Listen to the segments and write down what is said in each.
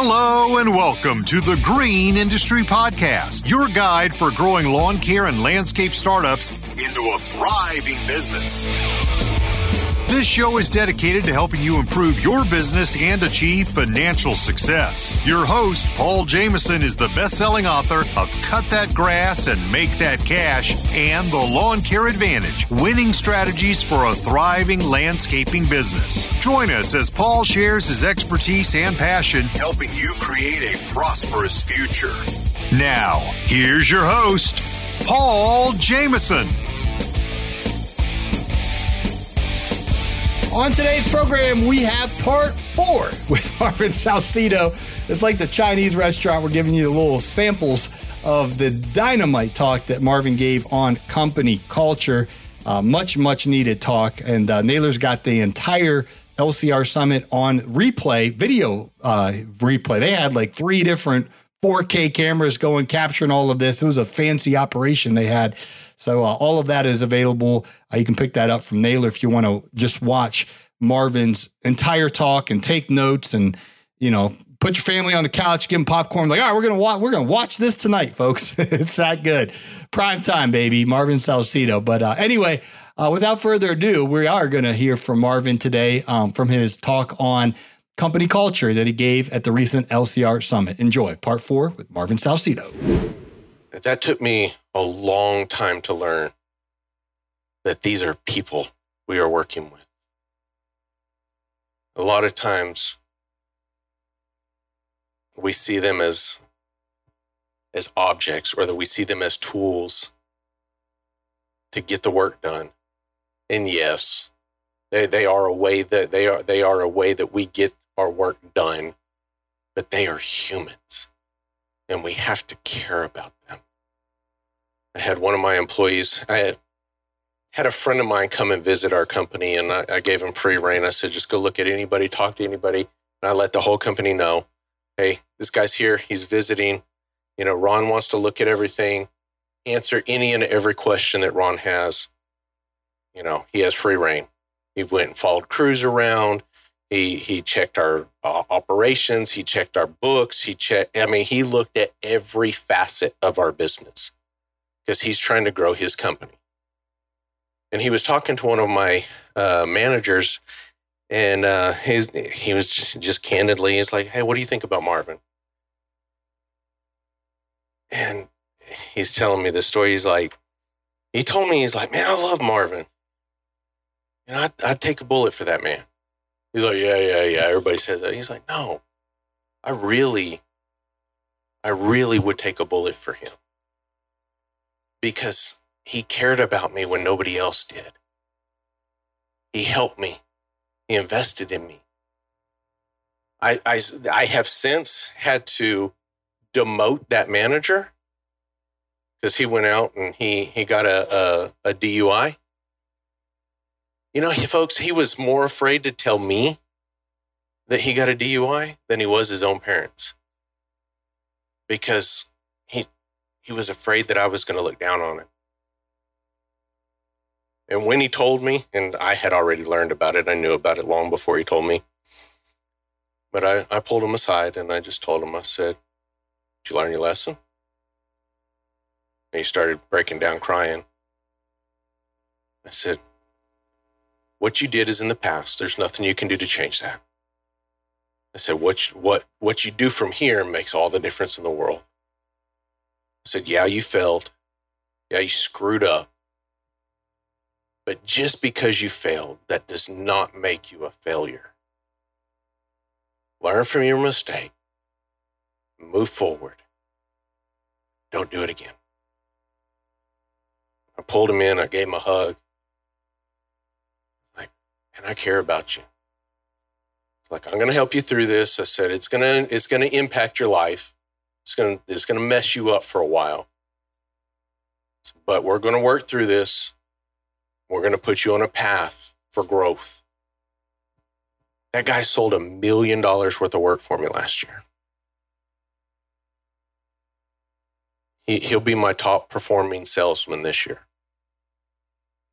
Hello and welcome to the Green Industry Podcast, your guide for growing lawn care and landscape startups into a thriving business. This show is dedicated to helping you improve your business and achieve financial success. Your host, Paul Jamison, is the best selling author of Cut That Grass and Make That Cash and The Lawn Care Advantage Winning Strategies for a Thriving Landscaping Business. Join us as Paul shares his expertise and passion helping you create a prosperous future. Now, here's your host, Paul Jamison. On today's program, we have part four with Marvin Salcido. It's like the Chinese restaurant. We're giving you the little samples of the dynamite talk that Marvin gave on company culture. Uh, much, much needed talk. And uh, Naylor's got the entire LCR Summit on replay, video uh, replay. They had like three different 4K cameras going, capturing all of this. It was a fancy operation they had. So uh, all of that is available. Uh, you can pick that up from Naylor if you want to just watch Marvin's entire talk and take notes and you know put your family on the couch, give them popcorn. Like, all right, we're gonna watch. We're gonna watch this tonight, folks. it's that good. Prime time, baby. Marvin Salcido. But uh, anyway, uh, without further ado, we are gonna hear from Marvin today um, from his talk on company culture that he gave at the recent LCR summit. Enjoy part four with Marvin Salcido that took me a long time to learn that these are people we are working with. A lot of times we see them as as objects or that we see them as tools to get the work done. And yes, they, they are a way that they are they are a way that we get our work done, but they are humans and we have to care about them. I had one of my employees, I had, had a friend of mine come and visit our company, and I, I gave him free rein. I said, just go look at anybody, talk to anybody. And I let the whole company know hey, this guy's here, he's visiting. You know, Ron wants to look at everything, answer any and every question that Ron has. You know, he has free rein. He went and followed crews around. He he checked our uh, operations. He checked our books. He checked. I mean, he looked at every facet of our business because he's trying to grow his company. And he was talking to one of my uh, managers, and uh, he was just, just candidly, he's like, "Hey, what do you think about Marvin?" And he's telling me this story. He's like, he told me, he's like, "Man, I love Marvin. You know, I'd, I'd take a bullet for that man." He's like, "Yeah, yeah, yeah." Everybody says that. He's like, "No, I really, I really would take a bullet for him." because he cared about me when nobody else did. He helped me. He invested in me. I, I, I have since had to demote that manager because he went out and he, he got a, a, a DUI. You know, folks, he was more afraid to tell me that he got a DUI than he was his own parents because he he was afraid that I was going to look down on him. And when he told me, and I had already learned about it, I knew about it long before he told me. But I, I pulled him aside and I just told him, I said, Did you learn your lesson? And he started breaking down crying. I said, What you did is in the past. There's nothing you can do to change that. I said, What, what, what you do from here makes all the difference in the world I said, Yeah, you failed. Yeah, you screwed up. But just because you failed, that does not make you a failure. Learn from your mistake, move forward. Don't do it again. I pulled him in, I gave him a hug. And I care about you. Like, I'm gonna help you through this. I said, it's gonna, it's gonna impact your life. It's going to it's going to mess you up for a while. But we're going to work through this. We're going to put you on a path for growth. That guy sold a million dollars worth of work for me last year. He, he'll be my top performing salesman this year.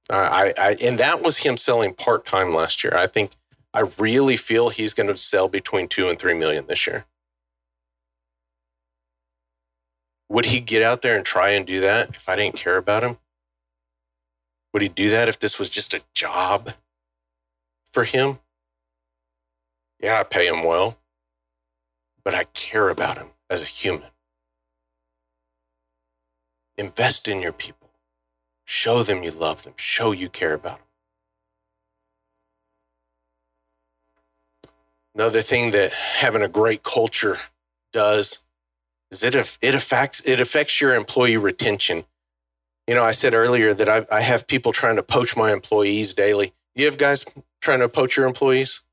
I, I, and that was him selling part time last year. I think I really feel he's going to sell between two and three million this year. Would he get out there and try and do that if I didn't care about him? Would he do that if this was just a job for him? Yeah, I pay him well, but I care about him as a human. Invest in your people. Show them you love them. Show you care about them. Another thing that having a great culture does is it it affects it affects your employee retention. You know, I said earlier that I, I have people trying to poach my employees daily. You have guys trying to poach your employees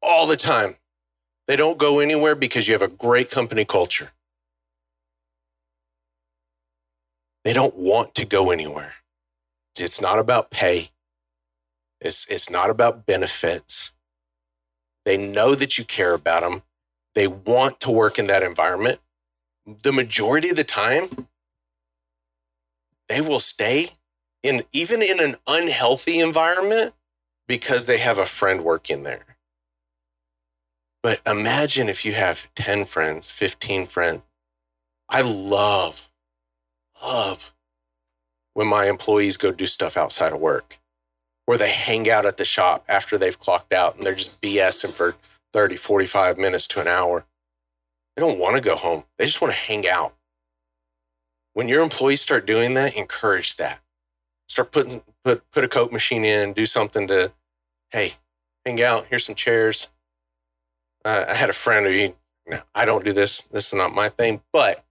all the time. They don't go anywhere because you have a great company culture. They don't want to go anywhere. It's not about pay. It's, it's not about benefits. They know that you care about them. They want to work in that environment. The majority of the time, they will stay in even in an unhealthy environment because they have a friend working there. But imagine if you have 10 friends, 15 friends. I love, love when my employees go do stuff outside of work where they hang out at the shop after they've clocked out and they're just BSing for 30, 45 minutes to an hour. They don't want to go home. They just want to hang out. When your employees start doing that, encourage that. Start putting put put a coat machine in, do something to, hey, hang out. Here's some chairs. Uh, I had a friend who he, I don't do this. This is not my thing, but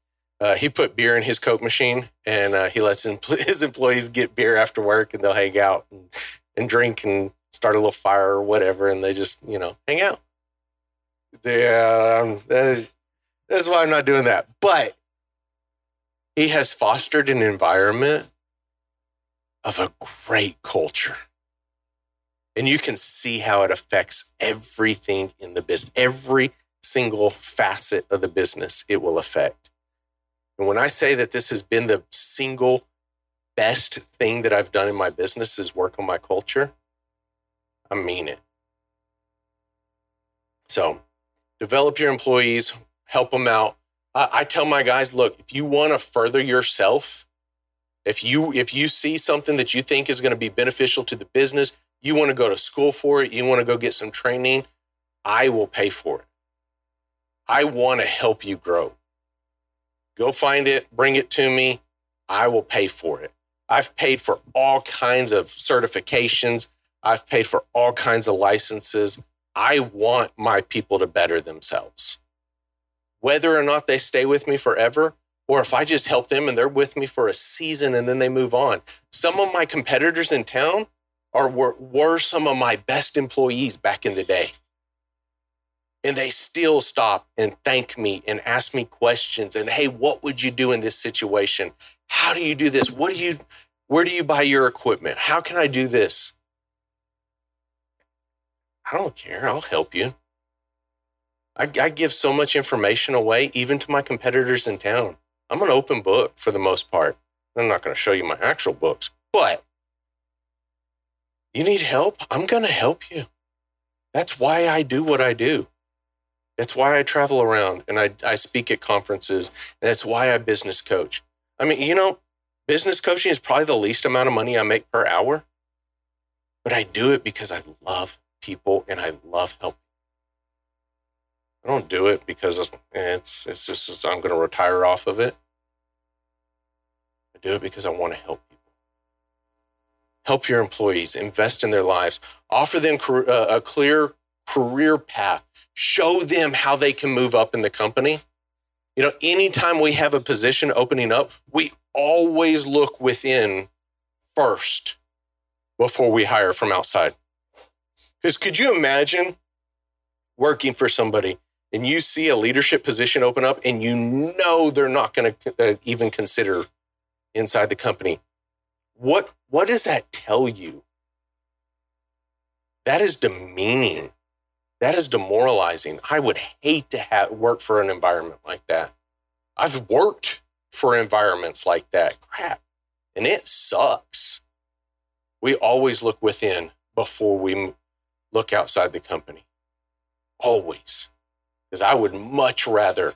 uh, he put beer in his Coke machine and uh, he lets his employees get beer after work and they'll hang out and and drink and start a little fire or whatever, and they just you know hang out. Yeah, um, that is that's why I'm not doing that. But he has fostered an environment of a great culture. And you can see how it affects everything in the business, every single facet of the business it will affect. And when I say that this has been the single best thing that I've done in my business is work on my culture, I mean it. So develop your employees, help them out. I, I tell my guys, look, if you want to further yourself, if you if you see something that you think is going to be beneficial to the business, you want to go to school for it, you want to go get some training, I will pay for it. I want to help you grow. Go find it, bring it to me. I will pay for it. I've paid for all kinds of certifications. I've paid for all kinds of licenses. I want my people to better themselves. Whether or not they stay with me forever, or if I just help them and they're with me for a season and then they move on. Some of my competitors in town are were, were some of my best employees back in the day. And they still stop and thank me and ask me questions and hey, what would you do in this situation? How do you do this? What do you where do you buy your equipment? How can I do this? I don't care. I'll help you. I, I give so much information away, even to my competitors in town. I'm an open book for the most part. I'm not going to show you my actual books, but you need help? I'm going to help you. That's why I do what I do. That's why I travel around and I, I speak at conferences. And that's why I business coach. I mean, you know, business coaching is probably the least amount of money I make per hour, but I do it because I love people and I love helping. I don't do it because it's it's just I'm going to retire off of it. I do it because I want to help people. Help your employees, invest in their lives, offer them uh, a clear career path, show them how they can move up in the company. You know, anytime we have a position opening up, we always look within first before we hire from outside. Because could you imagine working for somebody and you see a leadership position open up and you know they're not going to uh, even consider inside the company? What what does that tell you? That is demeaning. That is demoralizing. I would hate to have work for an environment like that. I've worked for environments like that. Crap. And it sucks. We always look within before we look outside the company. Always. Because I would much rather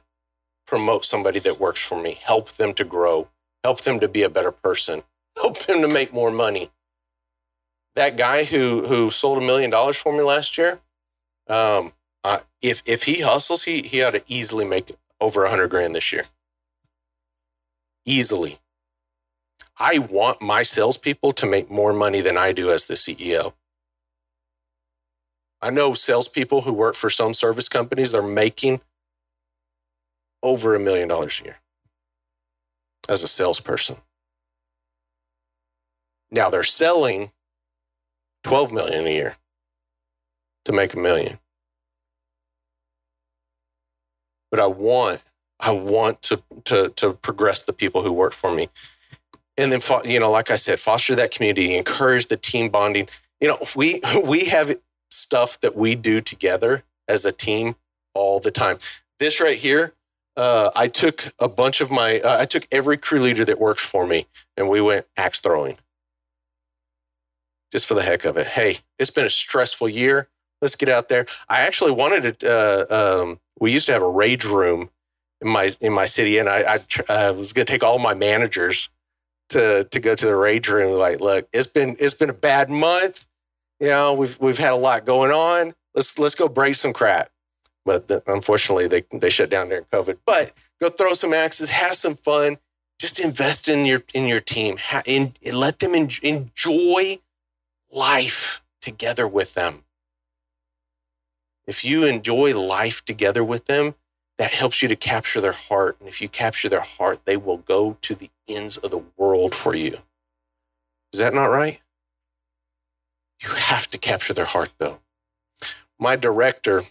promote somebody that works for me, help them to grow, help them to be a better person, help them to make more money. That guy who who sold a million dollars for me last year, um, if if he hustles, he he ought to easily make over a hundred grand this year. Easily. I want my salespeople to make more money than I do as the CEO. I know salespeople who work for some service companies, they're making over a million dollars a year as a salesperson. Now they're selling 12 million a year to make a million. But I want I want to to to progress the people who work for me. And then you know, like I said, foster that community, encourage the team bonding. You know, we we have stuff that we do together as a team all the time. This right here, uh, I took a bunch of my, uh, I took every crew leader that works for me and we went axe throwing just for the heck of it. Hey, it's been a stressful year. Let's get out there. I actually wanted to, uh, um, we used to have a rage room in my, in my city and I, I, was going to take all my managers to, to go to the rage room. Like, look, it's been, it's been a bad month you know, we've we've had a lot going on. Let's let's go break some crap. But the, unfortunately, they they shut down during COVID. But go throw some axes, have some fun. Just invest in your in your team. Ha, in, let them en- enjoy life together with them. If you enjoy life together with them, that helps you to capture their heart. And if you capture their heart, they will go to the ends of the world for you. Is that not right? You have to capture their heart, though. My director,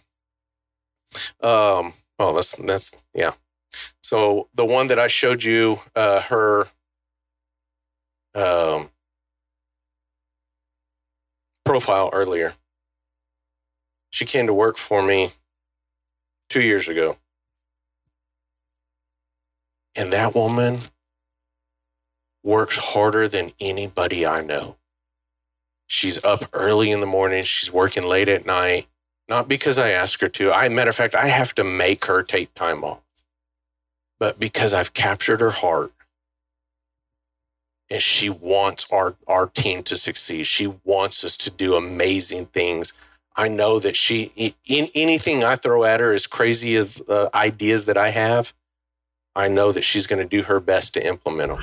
um, oh, that's that's yeah. So the one that I showed you, uh, her um, profile earlier. She came to work for me two years ago. And that woman works harder than anybody I know. She's up early in the morning. She's working late at night. Not because I ask her to. I, matter of fact, I have to make her take time off, but because I've captured her heart and she wants our, our team to succeed. She wants us to do amazing things. I know that she, in anything I throw at her, as crazy as uh, ideas that I have, I know that she's going to do her best to implement them.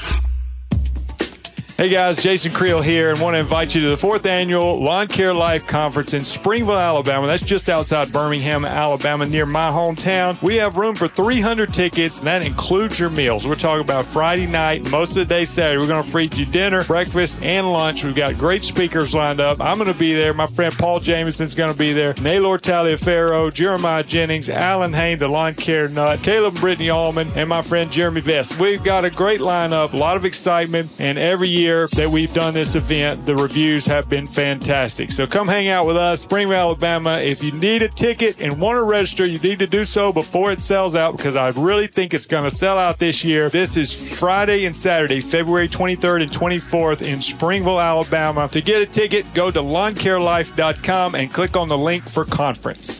Hey guys, Jason Creel here, and want to invite you to the fourth annual Lawn Care Life Conference in Springville, Alabama. That's just outside Birmingham, Alabama, near my hometown. We have room for 300 tickets, and that includes your meals. We're talking about Friday night, most of the day Saturday. We're going to feed you dinner, breakfast, and lunch. We've got great speakers lined up. I'm going to be there. My friend Paul Jamison's going to be there. Naylor Taliaferro, Jeremiah Jennings, Allyn Hane, the Lawn Care Nut, Caleb Brittany Allman, and my friend Jeremy Vest. We've got a great lineup, a lot of excitement, and every year year that we've done this event, the reviews have been fantastic. So come hang out with us, Springville, Alabama. If you need a ticket and want to register, you need to do so before it sells out because I really think it's going to sell out this year. This is Friday and Saturday, February 23rd and 24th in Springville, Alabama. To get a ticket, go to lawncarelife.com and click on the link for conference.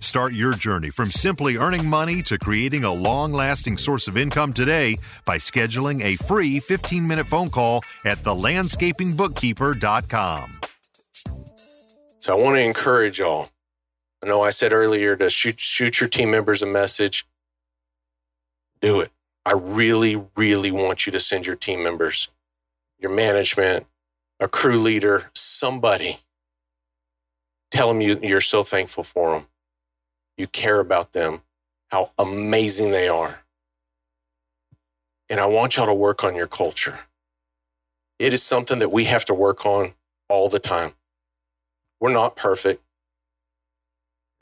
Start your journey from simply earning money to creating a long lasting source of income today by scheduling a free 15 minute phone call at thelandscapingbookkeeper.com. So I want to encourage y'all. I know I said earlier to shoot, shoot your team members a message. Do it. I really, really want you to send your team members, your management, a crew leader, somebody. Tell them you, you're so thankful for them you care about them, how amazing they are. And I want y'all to work on your culture. It is something that we have to work on all the time. We're not perfect.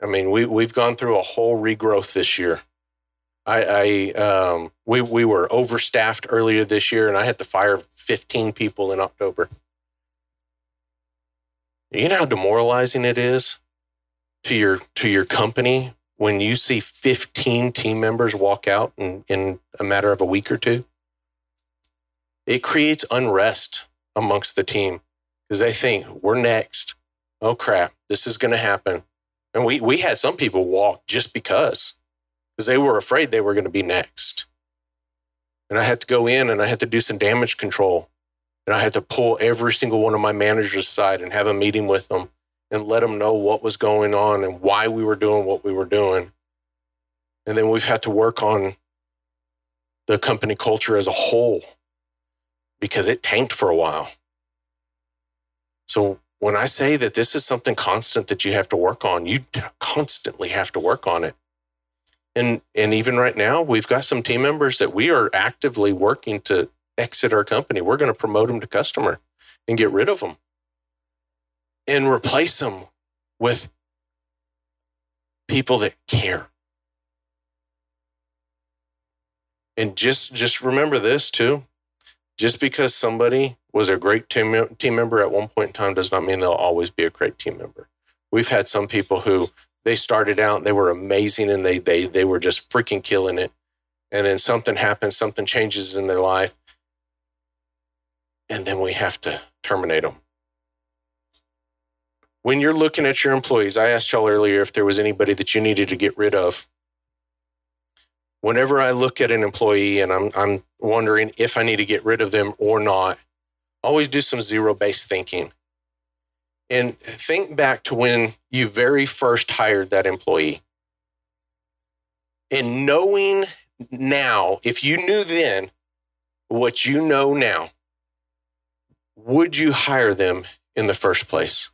I mean, we we've gone through a whole regrowth this year. I, I um, we we were overstaffed earlier this year, and I had to fire 15 people in October. You know how demoralizing it is to your to your company when you see 15 team members walk out in, in a matter of a week or two. It creates unrest amongst the team because they think we're next. Oh crap, this is going to happen. And we, we had some people walk just because, because they were afraid they were going to be next. And I had to go in and I had to do some damage control. And I had to pull every single one of my managers aside and have a meeting with them and let them know what was going on and why we were doing what we were doing. And then we've had to work on the company culture as a whole because it tanked for a while. So when I say that this is something constant that you have to work on, you constantly have to work on it. And and even right now, we've got some team members that we are actively working to exit our company. We're going to promote them to customer and get rid of them and replace them with people that care. And just just remember this too. Just because somebody was a great team, team member at one point in time does not mean they'll always be a great team member. We've had some people who they started out, they were amazing and they they they were just freaking killing it. And then something happens, something changes in their life. And then we have to terminate them. When you're looking at your employees, I asked y'all earlier if there was anybody that you needed to get rid of whenever I look at an employee and I'm, I'm wondering if I need to get rid of them or not, always do some zero based thinking. And think back to when you very first hired that employee. And knowing now, if you knew then what you know now, would you hire them in the first place?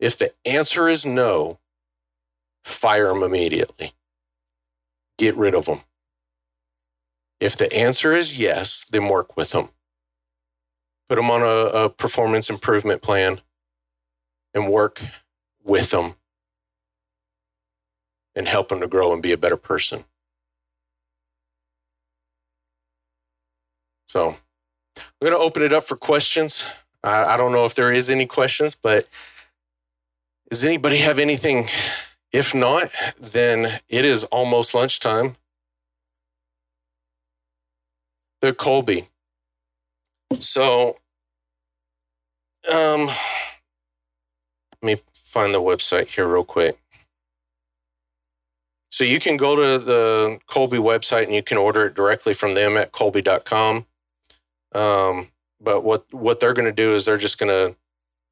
If the answer is no, fire them immediately get rid of them? If the answer is yes, then work with them. Put them on a, a performance improvement plan and work with them and help them to grow and be a better person. So I'm going to open it up for questions. I, I don't know if there is any questions, but does anybody have anything if not, then it is almost lunchtime. The Kolbe. So, um, let me find the website here real quick. So you can go to the Kolbe website and you can order it directly from them at kolbe.com. Um, but what what they're going to do is they're just going to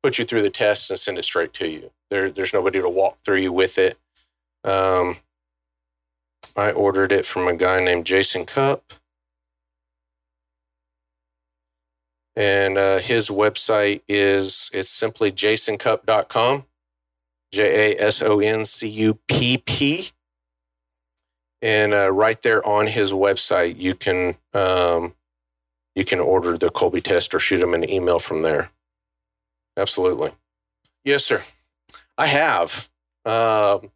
put you through the test and send it straight to you. There, there's nobody to walk through you with it. Um, I ordered it from a guy named Jason Cupp. And uh, his website is it's simply jasoncupp.com, J A S O N C U P P. And uh, right there on his website, you can um, you can order the Kolbe test or shoot him an email from there. Absolutely. Yes, sir. I have. Um,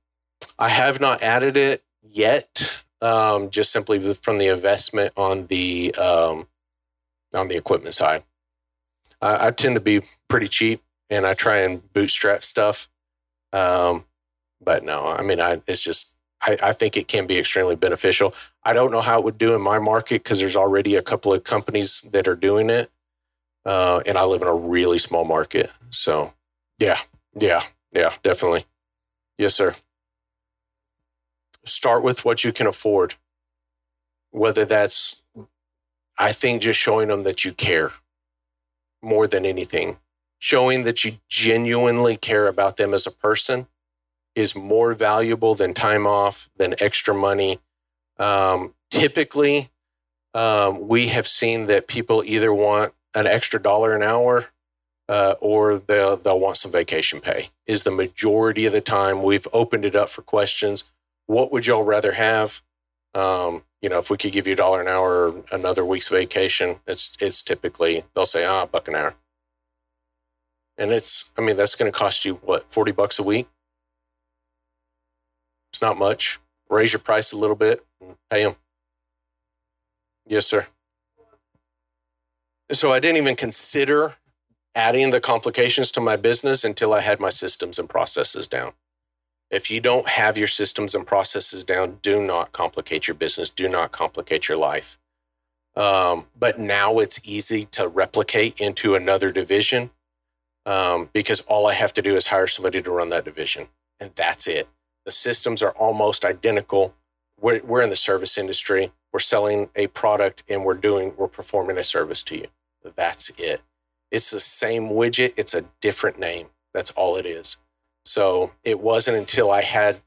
I have not added it yet, um, just simply from the investment on the um, on the equipment side. I, I, tend to be pretty cheap, and I try and bootstrap stuff. Um, but no, I mean, I it's just I, I think it can be extremely beneficial. I don't know how it would do in my market because there's already a couple of companies that are doing it, uh, and I live in a really small market. So, yeah, yeah, yeah, definitely. Yes, sir. Start with what you can afford. Whether that's, I think, just showing them that you care more than anything. Showing that you genuinely care about them as a person is more valuable than time off, than extra money. Um, typically, um, we have seen that people either want an extra dollar an hour uh, or they'll, they'll want some vacation pay is the majority of the time we've opened it up for questions what would y'all rather have um, you know if we could give you a dollar an hour or another week's vacation it's it's typically they'll say ah buck an hour and it's i mean that's going to cost you what 40 bucks a week It's not much. Raise your price a little bit and pay them. Yes, sir. So I didn't even consider adding the complications to my business until I had my systems and processes down. If you don't have your systems and processes down, do not complicate your business. Do not complicate your life. Um, but now it's easy to replicate into another division um, because all I have to do is hire somebody to run that division, and that's it. The systems are almost identical. We're, we're in the service industry. We're selling a product and we're doing, we're performing a service to you. That's it. It's the same widget, it's a different name. That's all it is. So it wasn't until I had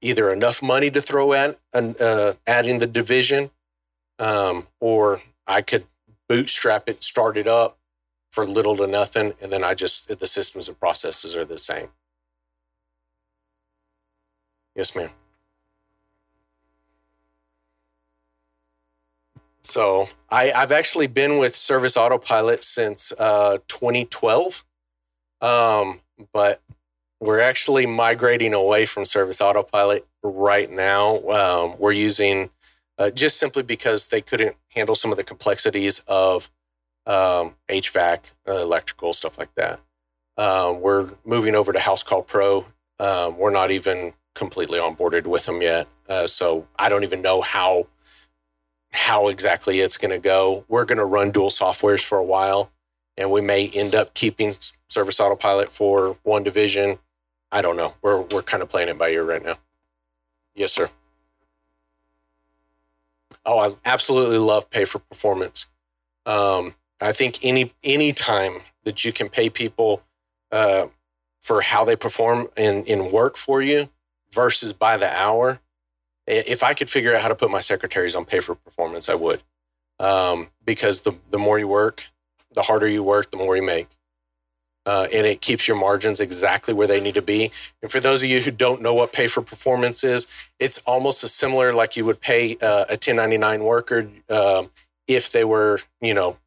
either enough money to throw at uh, adding the division, um, or I could bootstrap it, start it up for little to nothing, and then I just the systems and processes are the same. Yes, ma'am. So I, I've actually been with Service Autopilot since uh, 2012, um, but we're actually migrating away from Service Autopilot right now. Um, we're using uh, just simply because they couldn't handle some of the complexities of um, HVAC, uh, electrical, stuff like that. Um, we're moving over to Housecall Pro. Um, we're not even completely onboarded with them yet, uh, so I don't even know how how exactly it's going to go. We're going to run dual softwares for a while, and we may end up keeping Service Autopilot for one division. I don't know. We're we're kind of playing it by ear right now. Yes, sir. Oh, I absolutely love pay for performance. Um, I think any any time that you can pay people uh, for how they perform in in work for you versus by the hour, if I could figure out how to put my secretaries on pay for performance, I would. Um, because the, the more you work, the harder you work, the more you make. Uh, and it keeps your margins exactly where they need to be. And for those of you who don't know what pay for performance is, it's almost as similar like you would pay uh, a 1099 worker uh, if they were, you know,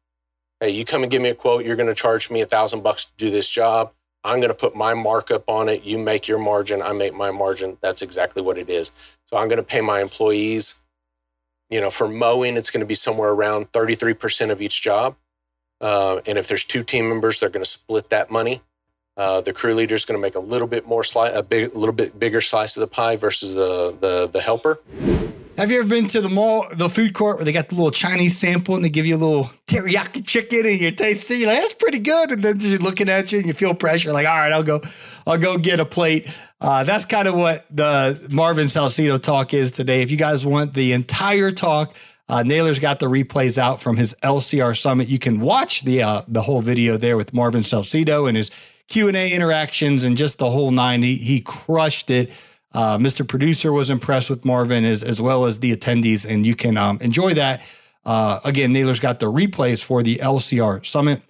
hey, you come and give me a quote, you're going to charge me a thousand bucks to do this job. I'm going to put my markup on it. You make your margin. I make my margin. That's exactly what it is. So I'm going to pay my employees. You know, for mowing, it's going to be somewhere around 33% of each job. Uh, and if there's two team members, they're going to split that money. Uh, the crew leader is going to make a little bit more slice, a big, little bit bigger slice of the pie versus the the, the helper. Have you ever been to the mall, the food court, where they got the little Chinese sample and they give you a little teriyaki chicken and you're tasting, you're like, that's pretty good. And then you're looking at you and you feel pressure, like, all right, I'll go, I'll go get a plate. Uh, that's kind of what the Marvin Salcido talk is today. If you guys want the entire talk, uh, Naylor's got the replays out from his LCR summit. You can watch the uh, the whole video there with Marvin Salcido and his Q and A interactions and just the whole nine. He, he crushed it. Uh, Mr. Producer was impressed with Marvin as, as well as the attendees, and you can um, enjoy that. Uh, again, Naylor's got the replays for the LCR Summit.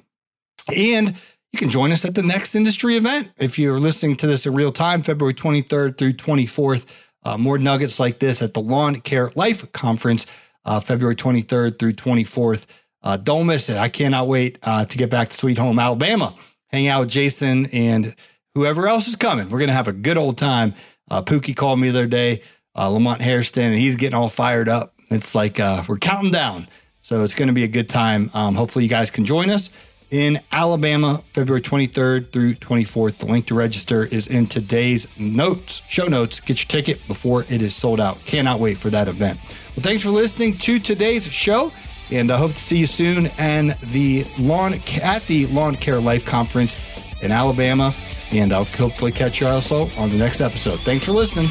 And you can join us at the next industry event. If you're listening to this in real time, February 23rd through 24th, uh, more nuggets like this at the Lawn Care Life Conference, uh, February 23rd through 24th. Uh, don't miss it. I cannot wait uh, to get back to Sweet Home, Alabama, hang out with Jason and whoever else is coming. We're going to have a good old time uh, Pookie called me the other day, uh, Lamont Hairston, and he's getting all fired up. It's like we're counting down. So it's going to be a good time. Um, hopefully, you guys can join us in Alabama, February 23rd through 24th. The link to register is in today's notes, show notes. Get your ticket before it is sold out. Cannot wait for that event. Well, thanks for listening to today's show, and I hope to see you soon and the lawn at the Lawn Care Life Conference in Alabama and I'll hopefully catch you also on the next episode. Thanks for listening.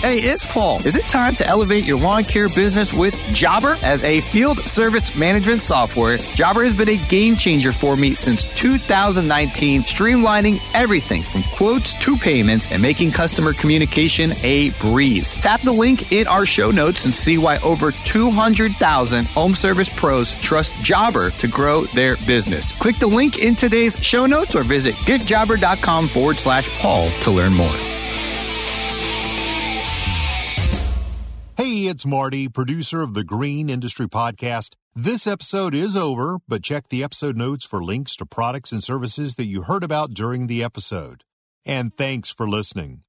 Hey, it's Paul. Is it time to elevate your lawn care business with Jobber? As a field service management software, Jobber has been a game changer for me since 2019, streamlining everything from quotes to payments and making customer communication a breeze. Tap the link in our show notes and see why over 200,000 home service pros trust Jobber to grow their business. Click the link in today's show notes or visit getjobber.com forward slash Paul to learn more. Hey, it's Marty, producer of the Green Industry Podcast. This episode is over, but check the episode notes for links to products and services that you heard about during the episode. And thanks for listening.